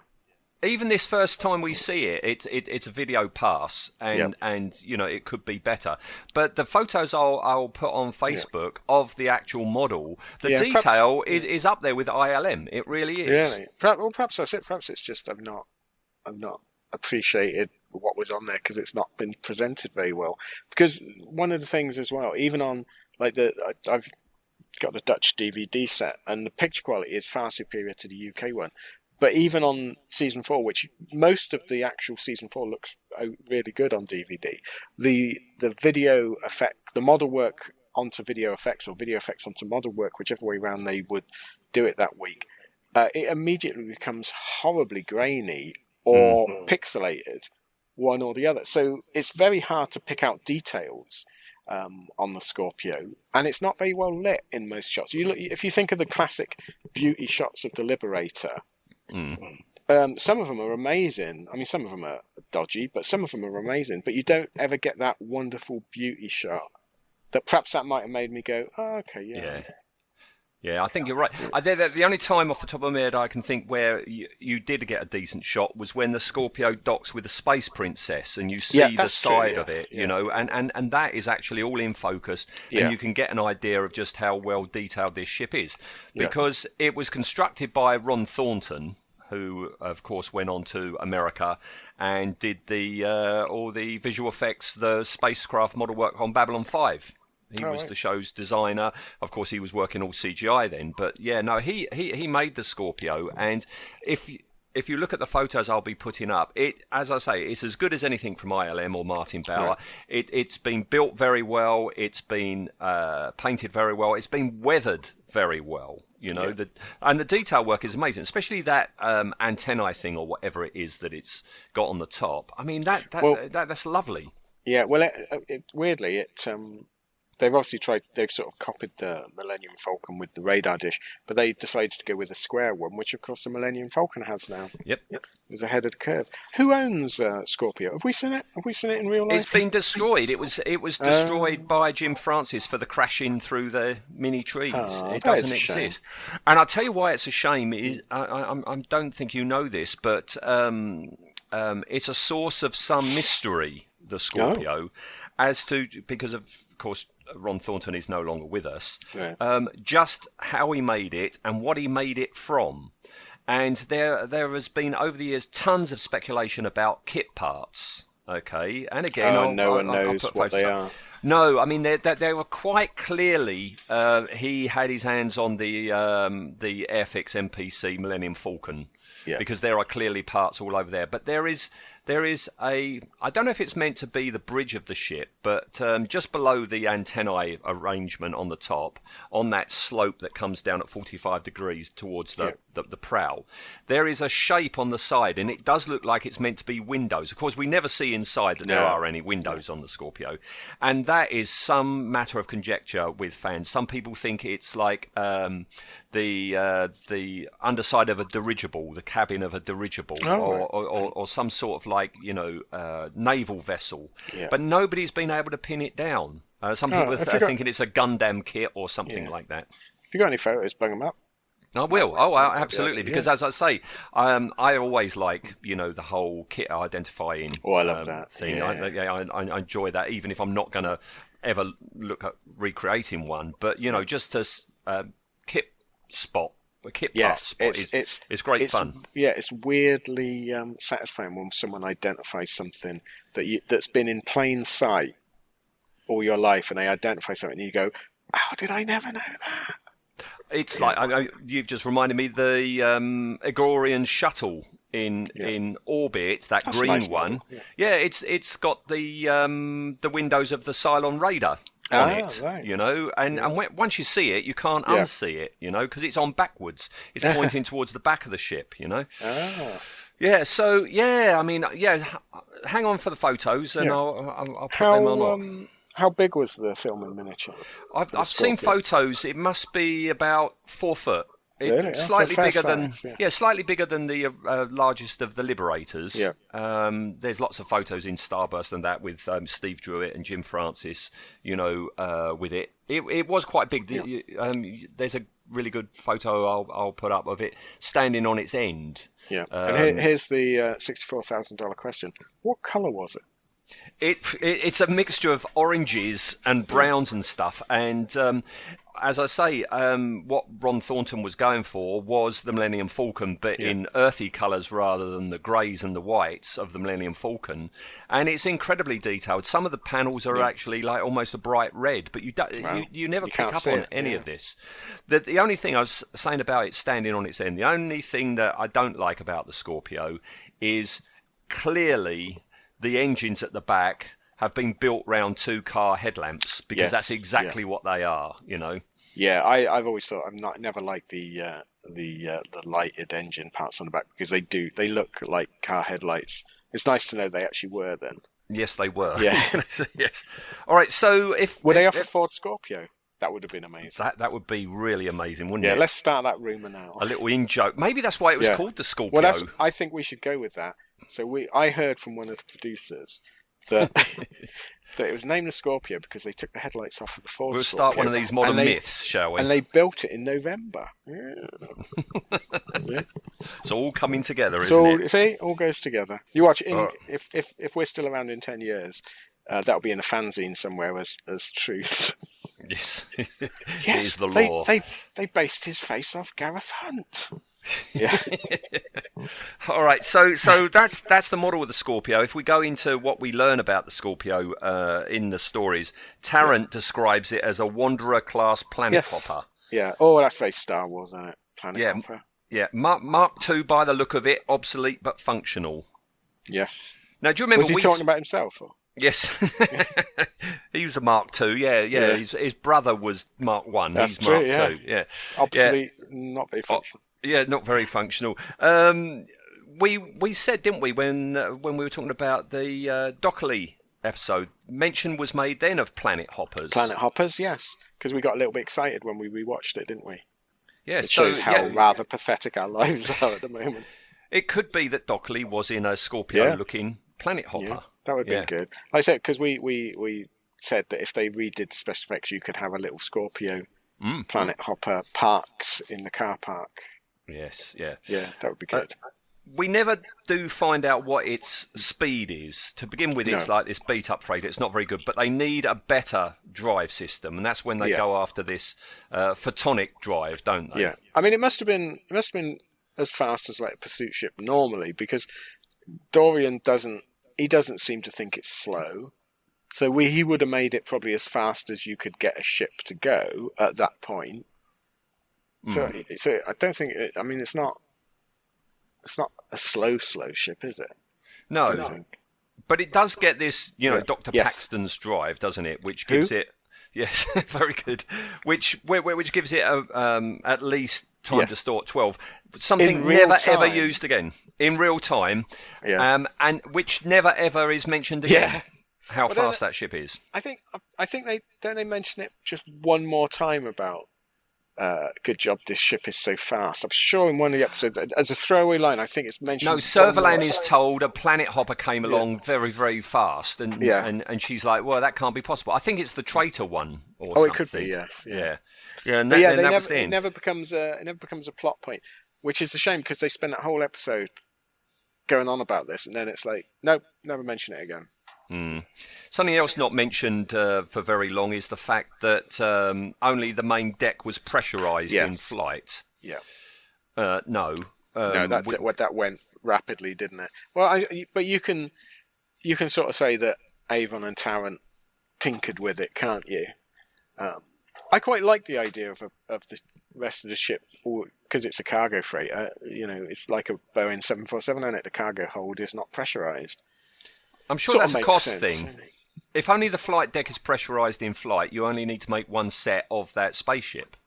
Even this first time we see it, it's it, it's a video pass, and and you know it could be better. But the photos I'll I'll put on Facebook of the actual model, the Yeah, perhaps- detail is, is up there with ILM. It really is. really. Perhaps, well, perhaps that's it. Perhaps it's just I've not, I've not appreciated what was on there because it's not been presented very well. Because one of the things as well, even on like the I, I've got the Dutch DVD set, and the picture quality is far superior to the UK one. But even on season four, which most of the actual season four looks uh, really good on DVD, the the video effect, the model work onto video effects or video effects onto model work, whichever way around they would do it that week, uh, it immediately becomes horribly grainy or pixelated, one or the other. So it's very hard to pick out details um, on the Scorpio, and it's not very well lit in most shots. You look, if you think of the classic beauty shots of the Liberator, um, some of them are amazing. I mean, some of them are dodgy, but some of them are amazing. But you don't ever get that wonderful beauty shot. That perhaps that might have made me go, oh, okay, yeah. Yeah. Yeah, I think you're right. I, the, only time off the top of my head I can think where you, you did get a decent shot was when the Scorpio docks with the Space Princess and you see Yeah, the that's true, side of yes, it, you know, and, and, and that is actually all in focus Yeah. and you can get an idea of just how well detailed this ship is. Yeah. Because it was constructed by Ron Thornton, who of course went on to America and did the uh, all the visual effects, the spacecraft model work on Babylon 5. He Oh, was right. the show's designer. Of course, he was working all CGI then. But yeah, no, he he, he made the Scorpio, and if you- if you look at the photos I'll be putting up, it as I say, it's as good as anything from ILM or Martin Bower. Right. It it's been built very well. It's been uh, painted very well. It's been weathered very well. You know, the, and the detail work is amazing, especially that um, antennae thing or whatever it is that it's got on the top. I mean, that, that, Well- that that's lovely. Yeah, well, it, it, weirdly, it um, they've obviously tried. They've sort of copied the Millennium Falcon with the radar dish, but they decided to go with a square one, which of course the Millennium Falcon has now. Yep. There's a headed curve. Who owns uh, Scorpio? Have we seen it? Have we seen it in real life? It's been destroyed. It was it was destroyed by Jim Francis for the crashing through the mini trees. Oh, it doesn't a shame. exist. And I'll tell you why it's a shame. Is I, I, I don't think you know this, but um, um, it's a source of some mystery. The Scorpio, as to because of course Ron Thornton is no longer with us. Um, just how he made it and what he made it from. And there, there has been over the years tons of speculation about kit parts. Okay, and again, Oh, I'll- no I'll- one I'll- knows what they up. are. No, I mean they, they, they were quite clearly. Uh, he had his hands on the um, the Airfix MPC Millennium Falcon Yeah. because there are clearly parts all over there. But there is there is a I don't know if it's meant to be the bridge of the ship, but um, just below the antennae arrangement on the top, on that slope that comes down at 45 degrees towards the, Yeah. the, the prow, there is a shape on the side, and it does look like it's meant to be windows. Of course, we never see inside that there are any windows on the Scorpio, and that is some matter of conjecture with fans. Some people think it's like um, the uh, the underside of a dirigible, the cabin of a dirigible, Oh, or, right. or, or, or some sort of like you know uh, naval vessel. Yeah. But nobody's been able to pin it down. Uh, some Oh, people have are thinking it's a Gundam kit or something Yeah. like that. If you got any photos, bung them up. I will. Oh, absolutely. Because as I say, um, I always like you know the whole kit identifying. Oh, I love um, that. thing. Yeah. I, I, I enjoy that, even if I'm not going to ever look at recreating one. But you know, just as uh, kit spot, a kit Yes, spot it's is, it's is great it's, fun. Yeah, it's weirdly um, satisfying when someone identifies something that you that's been in plain sight all your life, and they identify something, and you go, "How did I never know that?" It's like I, I, you've just reminded me the um, Egrorian shuttle in Yeah. in orbit, that That's green nice one. model, yeah. it's it's got the um, the windows of the Cylon radar on Ah, it, right. you know, and and when, once you see it, you can't Yeah. unsee it, you know, because it's on backwards. It's (laughs) pointing towards the back of the ship, you know. Ah, Yeah, so yeah, I mean, yeah, hang on for the photos, and Yeah. I'll, I'll, I'll put them on. how um, how big was the film in miniature? I've, I've seen photos. It must be about four foot. Really? Slightly bigger than size, yeah. slightly bigger than the uh, largest of the Liberators. Yeah. Um, there's lots of photos in Starburst and that with um, Steve Drewett and Jim Francis. You know, uh, with it. it, it was quite big. You- um, there's a really good photo I'll, I'll put up of it standing on its end. Yeah, Um, and here, here's the uh, sixty-four thousand dollar question: What color was it? It, it it's a mixture of oranges and browns and stuff. And um, as I say, um, what Ron Thornton was going for was the Millennium Falcon, but in earthy colours rather than the greys and the whites of the Millennium Falcon. And it's incredibly detailed. Some of the panels are actually like almost a bright red, but you do, Wow. you, you never You pick up on it, any yeah. of this. The, the only thing I was saying about it standing on its end, the only thing that I don't like about the Scorpio is clearly the engines at the back have been built round two car headlamps because Yeah, that's exactly what they are, you know. Yeah, I, I've always thought I'm not never liked the uh, the uh, the lighted engine parts on the back because they do they look like car headlights. It's nice to know they actually were then. Yes, they were. Yeah. (laughs) yes. All right. So if Were they if- off a Ford Scorpio? That would have been amazing. that that would be really amazing, wouldn't Yeah, it? Yeah. Let's start that rumor now. a little in joke. Maybe that's why it was Yeah. called the Scorpio. Well, I think we should go with that. So we, I heard from one of the producers that that (laughs) it was named the Scorpio because they took the headlights off of the Ford. We'll start one of these modern they- myths, shall we? And they built it in November. Yeah. yeah. It's all coming together, isn't So it? see, all goes together. You watch in, Oh. if if if we're still around in ten years, uh, that'll be in a fanzine somewhere as as truth. Yes. (laughs) Yes, is the they, they they based his face off Gareth Hunt. Yeah, (laughs) All right, so so that's that's the model of the Scorpio. If we go into what we learn about the Scorpio uh, in the stories, Tarrant describes it as a wanderer class planet Yes. hopper. yeah. Oh, that's very Star Wars, isn't it? Planet Yeah. Hopper. Yeah, Mark Mark II by the look of it, obsolete but functional. Yeah. Now, do you remember Was he we talking about himself? Or? Yes, (laughs) he was a Mark II. Yeah, yeah. Yeah. His, his brother was Mark One. That's He's true, Mark yeah. II. Yeah, Obviously, not very functional. Yeah, not very functional. Um, we we said, didn't we, when uh, when we were talking about the uh, Docholli episode? Mention was made then of planet hoppers. Planet Hoppers, yes, because we got a little bit excited when we rewatched it, didn't we? Yeah, It so shows how yeah, rather pathetic our (laughs) lives are at the moment. it could be that Docholli was in a Scorpio-looking planet hopper. Yeah, that would be Yeah. good. Like I said, because we, we, we said that if they redid the special effects, you could have a little Scorpio Mm. planet hopper parked in the car park. Yes, yeah. Yeah, that would be Uh, good. we never do find out what its speed is. To begin with, it's like this beat up freighter. It's not very good, but they need a better drive system, and that's when they Yeah. go after this uh, photonic drive, don't they? yeah, I mean, it must have been it must have been as fast as like a pursuit ship normally because Dorian doesn't he doesn't seem to think it's slow. So we, he would have made it probably as fast as you could get a ship to go at that point. So, Hmm. so I don't think. It, I mean, it's not. It's not a slow, slow ship, is it? No, I but it does get this, you know, Yeah. Doctor Yes. Plaxton's drive, doesn't it? Which Who? gives it, (laughs) yes, very good. Which whi- whi- which gives it a, um, at least time Yes. to at twelve. Something In real never ever used again in real time, Yeah. um, and which never ever is mentioned again. Yeah. How Well, fast that ship is. I think I think they don't they mention it just one more time about uh, good job this ship is so fast. I'm sure in one of the episodes as a throwaway line I think it's mentioned. No, Servalan is told a planet hopper came along very, very fast, and, Yeah. and and she's like, "Well, that can't be possible." I think it's the traitor one, or Oh, something. it could be, yes, yeah. yeah, yeah. And that, yeah, that never, it never becomes a it never becomes a plot point, which is a shame because they spend that whole episode going on about this, and then it's like, no, never mention it again. Something else not mentioned uh, for very long is the fact that um, only the main deck was pressurized in flight. Yeah, Uh, no, um, no, that we- what that went rapidly, didn't it? Well, I, but you can you can sort of say that Avon and Tarrant tinkered with it, can't you? Um, I quite like the idea of a, of the rest of the ship because it's a cargo freighter. You know, it's like a Boeing seven four seven, and it the cargo hold is not pressurized. I'm sure Sort that's a cost sense, thing. If only the flight deck is pressurized in flight, you only need to make one set of that spaceship.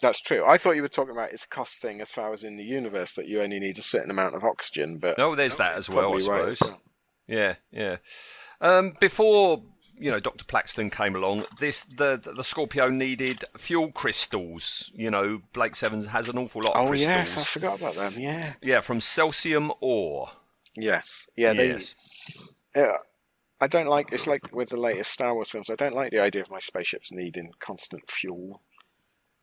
That's true. I thought you were talking about it's a cost thing as far as in the universe that you only need a certain amount of oxygen, but Oh, there's that as well, I probably right. suppose. Yeah, yeah. Um, before you know, Doctor Plaxton came along. This the the Scorpio needed fuel crystals. You know, Blake Sevens has an awful lot of Oh crystals. yes, I forgot about them. Yeah. Yeah, from celsium ore. Yes. Yeah. They, yes. Yeah, I don't like. It's like with the latest Star Wars films. I don't like the idea of my spaceships needing constant fuel.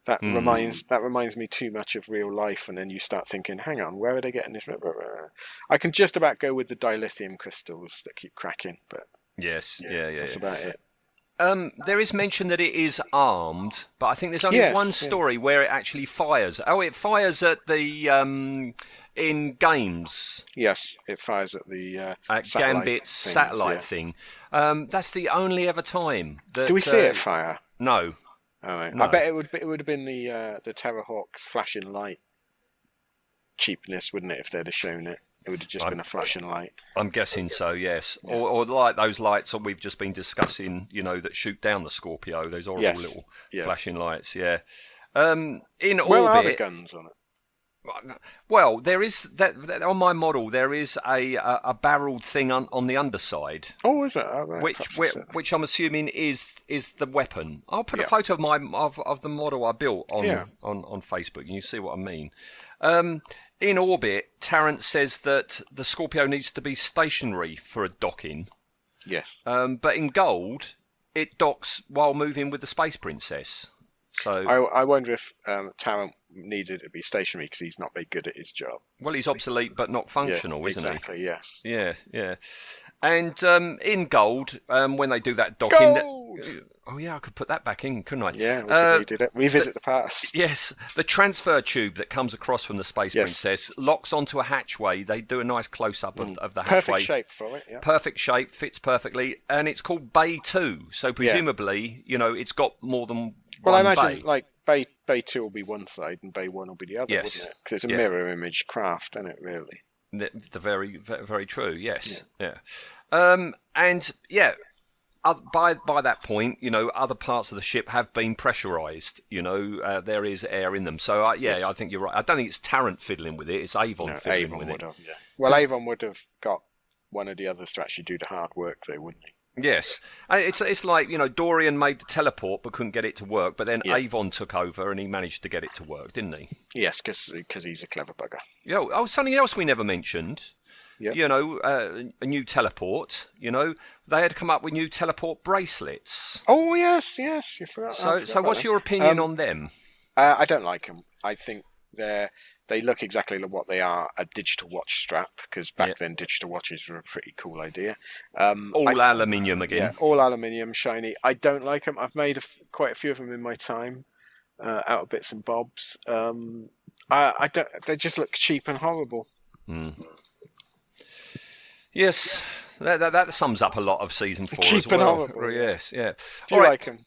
That Hmm. reminds that reminds me too much of real life, and then you start thinking, "Hang on, where are they getting this?" I can just about go with the dilithium crystals that keep cracking, but Yes. Yeah. Yeah. that's yeah. about it. Um, there is mention that it is armed, but I think there's only Yes, one yeah. story where it actually fires. Oh, it fires at the um, in games Yes, it fires at the uh, at satellite Gambit's things, satellite yeah. thing. Um, that's the only ever time. That, Do we see uh, it fire? No. All right. No. I bet it would it would have been the uh, the Terrahawks flashing light cheapness, wouldn't it? If they'd have shown it, it would have just I'm- been a flashing light. I'm guessing so, yes. Or, or like those lights that we've just been discussing, you know, that shoot down the Scorpio. Those horrible Yes. little Yeah. flashing lights, yeah. Um, in Where are the guns on it? Well, there is that, that on my model. There is a a, a barreled thing on, on the underside, Oh, is it? Oh, right, which which, which I'm assuming is is the weapon. I'll put a photo of my of, of the model I built on Yeah. on, on Facebook, and you see what I mean. Um, in orbit, Tarrant says that the Scorpio needs to be stationary for a docking. Yes. Um, but in gold, it docks while moving with the Space Princess. So, I, I wonder if um, Tarrant needed to be stationary because he's not very good at his job. well, he's obsolete but not functional, yeah, isn't he? exactly, yes. Yeah, yeah. And um, in gold, um, when they do that docking, Gold! oh yeah, I could put that back in, couldn't I? Yeah, we Uh, did it. Revisit the past. (laughs) Yes, the transfer tube that comes across from the Space Yes. Princess locks onto a hatchway. They do a nice close up of, of the hatchway. Mm. Perfect shape for it, yeah. Perfect shape, fits perfectly, and it's called Bay Two. So presumably, you know, it's got more than Well, I imagine bay. like Bay Bay Two will be one side and Bay One will be the other, Yes. wouldn't it? Because it's a Yeah. mirror image craft, isn't it? Really. The, the very, very true. Yes. Yeah. Um, and yeah, oth- by by that point, you know, other parts of the ship have been pressurized. You know, uh, there is air in them. So uh, yeah, I think you're right. I don't think it's Tarrant fiddling with it. It's Avon No, fiddling Avon with would it. have. Yeah. Well, Avon would have got one of the others to actually do the hard work, though, wouldn't he? Yes, it's it's like you know Dorian made the teleport but couldn't get it to work, but then Yeah. Avon took over and he managed to get it to work, didn't he? Yes, because he's a clever bugger. Yeah. Oh, something else we never mentioned. Yeah. You know, uh, a new teleport. You know, they had come up with new teleport bracelets. Oh yes, yes. You forgot. So, forgot so what's them. your opinion Um, on them? Uh, I don't like them. I think they're they look exactly like what they are a digital watch strap because back Yeah. then digital watches were a pretty cool idea. Um, All th- aluminium again. Yeah, all aluminium, shiny. I don't like them. I've made a f- quite a few of them in my time, uh, out of bits and bobs. Um, I, I don't. They just look cheap and horrible. Yes, that, that, that sums up a lot of season four as Cheap and horrible. Yes, yeah. Do All you right. like them?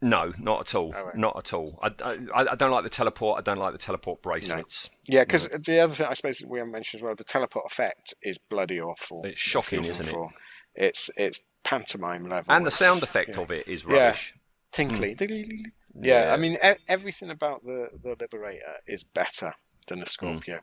No, not at all. Right. Not at all. I, I, I don't like the teleport. I don't like the teleport bracelets. Yeah, because the other thing I suppose we haven't mentioned as well, the teleport effect is bloody awful. It's shocking, Season isn't it? It's it's pantomime level. And the sound effect yeah. of it is Yeah. rubbish. tinkly. Yeah, Hmm. Yeah. I mean e- everything about the the Liberator is better than the Hmm. Scorpio.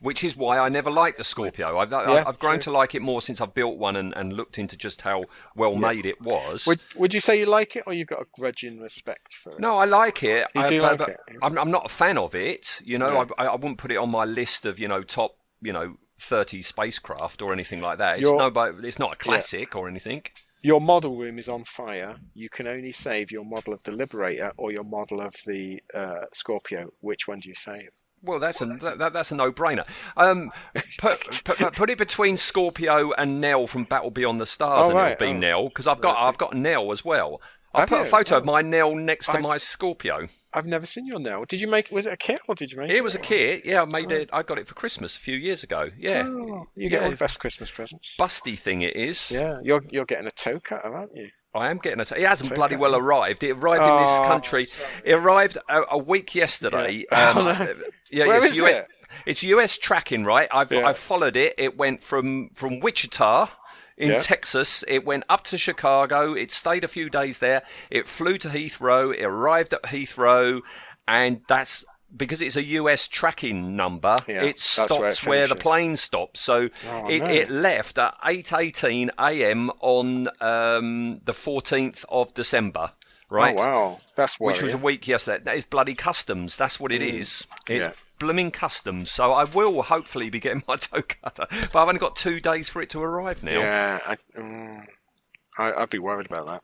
Which is why I never liked the Scorpio. I've, I- Yeah, I've grown true. to like it more since I've built one and, and looked into just how well made it was. Would would you say you like it, or you've got a grudging respect for it? No, I like it. You I, do but- like it? I'm, I'm not a fan of it. You know, Yeah. I, I wouldn't put it on my list of you know top you know 30 spacecraft or anything like that. It's no, but it's not a classic or anything. Your model room is on fire. You can only save your model of the Liberator or your model of the uh, Scorpio. Which one do you save? Well, that's a that, that- that's a no-brainer. Um, put, put put it between Scorpio and Nell from Battle Beyond the Stars, Oh, and right. it'll be Oh. Nell because I've got I've got Nell as well. I put a photo of Oh. my Nell next to I've- my Scorpio. I've never seen your nail. Did you make? Was it a kit or did you make? It it was a kit. Yeah, I made it. I got it for Christmas a few years ago. Yeah, Oh, you get all the best Christmas presents. busty thing it is. Yeah, you're you're getting a toe cutter, aren't you? I am getting it. It hasn't It's bloody well arrived. It arrived in this Oh, country. sorry. It arrived a, a week yesterday. Yeah. (laughs) Um, Oh, no. yeah, Where it's is US, it? It's US tracking, right? I've Yeah. I've followed it. It went from from Wichita in Yeah. Texas. It went up to Chicago. It stayed a few days there. It flew to Heathrow. It arrived at Heathrow, and that's. Because it's a US tracking number, Yeah, it that's where stops it where, the plane stops. So Oh, it, no. it left at 8:18 a.m. on um, the 14th of December, right? Oh wow, that's Which was a week yesterday. That is bloody customs. That's what it is. It's Mm. Yeah. blooming customs. So I will hopefully be getting (laughs) my toe cutter, but I've only got two days for it to arrive now. Yeah, I, mm, I, I'd be worried about that.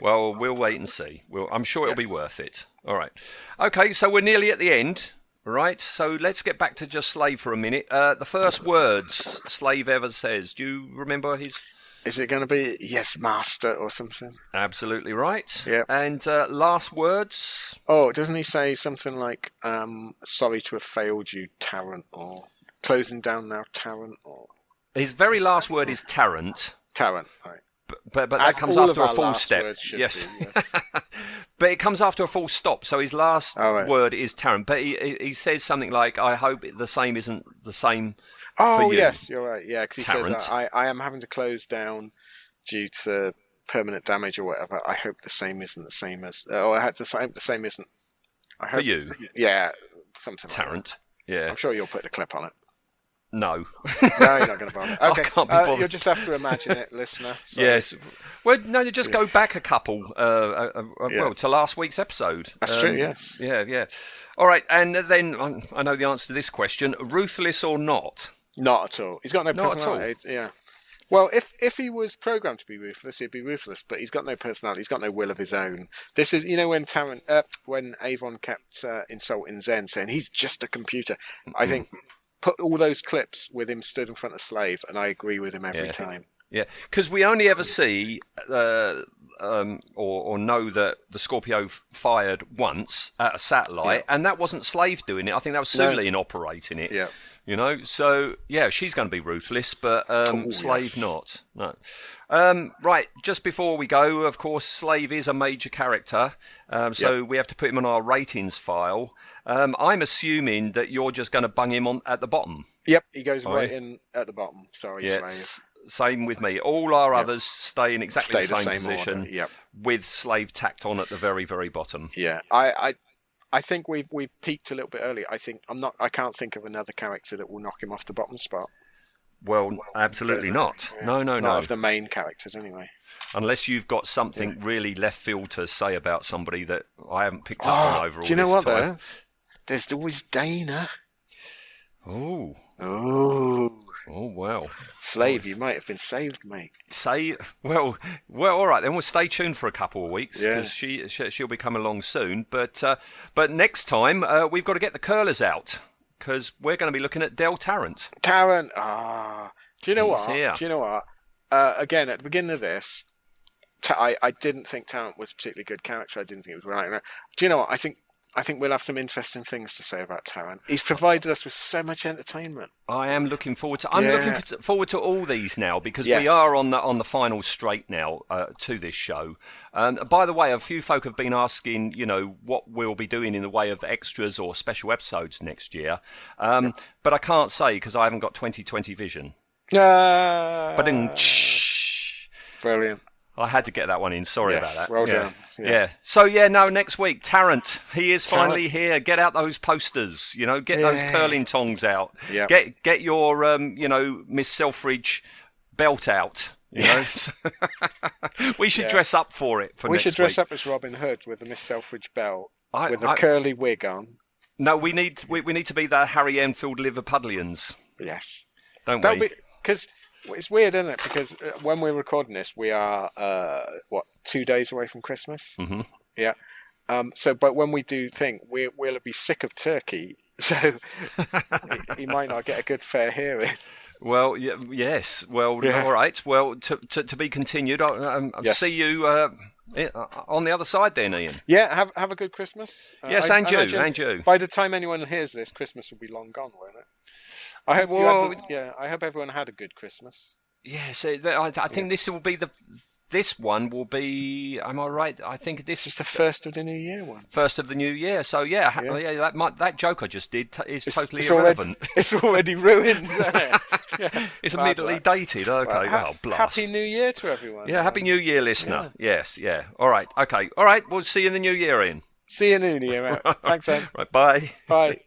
Well, we'll wait and see. We'll, I'm sure it'll be worth it. All right. Okay, so we're nearly at the end. Right, so let's get back to just Slave for a minute. Uh, the first words Slave ever says. Do you remember his? Is it going to be yes, master or something? Absolutely right. Yeah. And uh, last words. Oh, doesn't he say something like um, "Sorry to have failed you, Tarrant," or "Closing down now, Tarrant," or His very last word is Tarrant, Tarrant? Right. but but, but that As comes after a full step. Yes. be, yes. (laughs) but it comes after a full stop. So his last Oh, right. word is Tarrant, but he, he says something like, "I hope the same isn't the same." Oh you. yes, you're right. Yeah, because he Tarrant. says I, I am having to close down due to permanent damage or whatever. I hope the same isn't the same as. Oh, I had to say the same isn't. I For you, Yeah, something. Like that. Tarrant. Yeah. I'm sure you'll put the clip on it. No. No, (laughs) you're not going to bother. I Okay, can't be uh, you'll just have to imagine it, listener. Yes. Well, no, you just go back a couple. Uh, uh, uh, Yeah. Well, to last week's episode. Um, That's true, yes. Yeah, yeah. All right, and then um, I know the answer to this question: ruthless or not? Not at all. He's got no Not personality. Yeah. Well, if if he was programmed to be ruthless, he'd be ruthless. But he's got no personality. He's got no will of his own. This is, you know, when Taran, uh, when Avon kept uh, insulting Zen, saying he's just a computer. I think put all those clips with him stood in front of Slave, and I agree with him every Yeah. time. Yeah, because we only ever see uh, um, or, or know that the Scorpio fired once at a satellite, and that wasn't Slave doing it. I think that was No. Soolin operating it. Yeah. You know, so yeah, she's going to be ruthless, but um, Oh, Slave yes. not. No. Um, right, just before we go, of course, Slave is a major character, um, so we have to put him on our ratings file. Um, I'm assuming that you're just going to bung him on at the bottom. Yep, he goes Aye. right in at the bottom. Sorry, Yeah, Slave. same with me. All our others stay in exactly Stay the the same, same position, yep. with slave tacked on at the very, very bottom. Yeah, I, I, I think we we peaked a little bit early. I think I'm not. I can't think of another character that will knock him off the bottom spot. Well, absolutely not. No, no, Not no. of the main characters, anyway. Unless you've got something really left field to say about somebody that I haven't picked up on over all Ah, do you know this what? time. Though? There's always Dana. Oh, Oh, oh, well. slave! You might have been saved, mate. Say well, well. All right, then we'll stay tuned for a couple of weeks Yeah. because she, she she'll be coming along soon. But uh, but next time uh, we've got to get the curlers out because we're going to be looking at Del Tarrant. Tarrant, Ah, do you know He's what? here. Do you know what? Uh, again, at the beginning of this, Ta- I, I didn't think Tarrant was a particularly good character. I didn't think it was right. Do you know what? I think I think we'll have some interesting things to say about Tarrant. He's provided us with so much entertainment. I am looking forward to. I'm Yeah. looking forward to all these now because we are on the on the final straight now uh, to this show. Um, by the way, a few folk have been asking, you know, what we'll be doing in the way of extras or special episodes next year. Um, But I can't say because I haven't got 2020 vision. Ah, But brilliant. I had to get that one in. Sorry Yes, about that. well yeah. done. Yeah. Yeah. So yeah, no. Next week, Tarrant. He is Tarrant. finally here. Get out those posters. You know, get those curling tongs out. Yeah. Get get your um, you know, Miss Selfridge belt out. You know. (laughs) we should Yeah. dress up for it for we should dress week. up as Robin Hood with a Miss Selfridge belt, I- with a I- curly wig on. No, we need we, we need to be the Harry Enfield Liverpudlians, Yes, don't that'll we? be because it's weird, isn't it? Because uh, when we're recording this, we are uh, what two days away from Christmas. Mhm. Yeah. Um. So, but when we do think we we'll be sick of turkey, (laughs) so he, might not get a good fair hearing. Well, y- yes. Well, Yeah. all right. Well, to, to, to be continued. I'll, um, Yes. see you uh, on the other side then, Ian. Yeah. Have have a good Christmas. Uh, Yes, I- and I you, and you. By the time anyone hears this, Christmas will be long gone, won't it? I hope you Well- had, yeah. I hope everyone had a good Christmas. Yes, uh, th- I, I think this will be the. This one will be. Am I right? I think this is the first of the new year one. first of the new year. So yeah, Yeah. yeah. that might, that joke I just did t- is totally it's irrelevant. Already, (laughs) it's already ruined. It? (laughs) (laughs) Yeah. it's immediately dated. Okay, Well, ha- oh blast. Happy New Year to everyone. yeah, happy New Year, listener. Yes, yeah. All right, okay, all right. We'll see you in the new year, Ian. See you in the new year. Thanks, Em. Right, bye. Bye.